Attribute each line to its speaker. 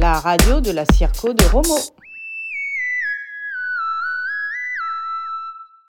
Speaker 1: La radio de la Circo de Romo.